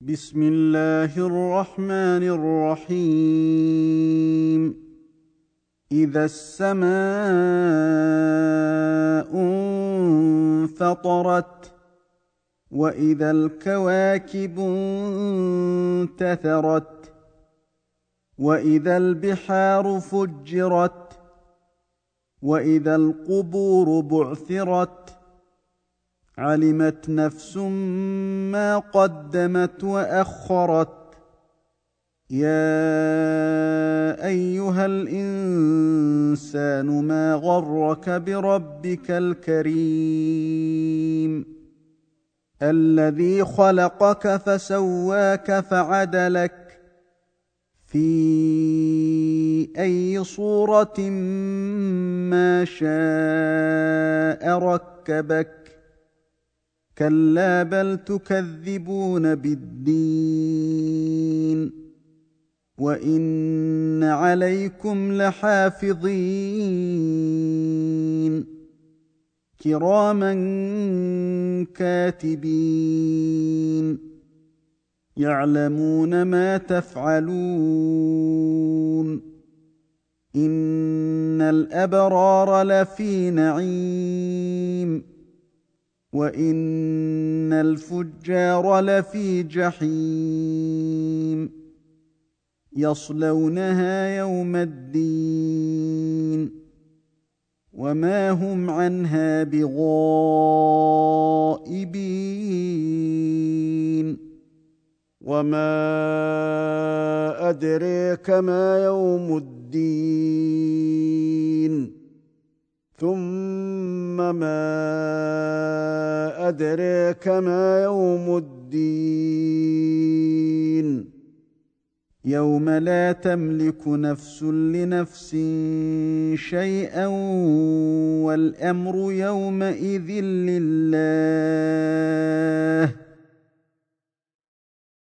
بسم الله الرحمن الرحيم. إذا السماء انفطرت وإذا الكواكب انتثرت وإذا البحار فجرت وإذا القبور بعثرت علمت نفس ما قدمت وأخرت. يا أيها الإنسان ما غرك بربك الكريم؟ الذي خلقك فسواك فعدلك. في أي صورة ما شاء ركبك. كلا بل تكذبون بالدين وإن عليكم لحافظين كراما كاتبين يعلمون ما تفعلون إن الأبرار لفي نعيم وان الفجار لفي جحيم يصلونها يوم الدين وما هم عنها بغائبين وما ادريك ما يوم الدين ثم ما أدريك ما يوم الدين. يوم لا تملك نفس لنفس شيئا والأمر يومئذ لله.